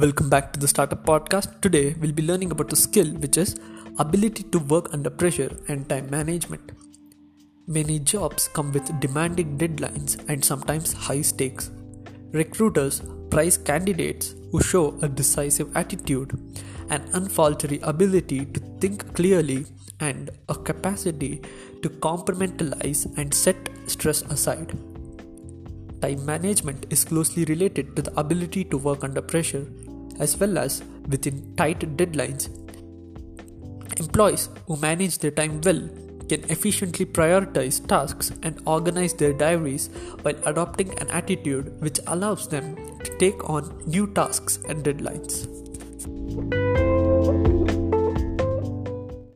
Welcome back to the Startup Podcast. Today we'll be learning about a skill which is ability to work under pressure and time management. Many jobs come with demanding deadlines and sometimes high stakes. Recruiters prize candidates who show a decisive attitude, an unfaltering ability to think clearly, and a capacity to compartmentalize and set stress aside. Time management is closely related to the ability to work under pressure as well as within tight deadlines. Employees who manage their time well can efficiently prioritize tasks and organize their diaries while adopting an attitude which allows them to take on new tasks and deadlines.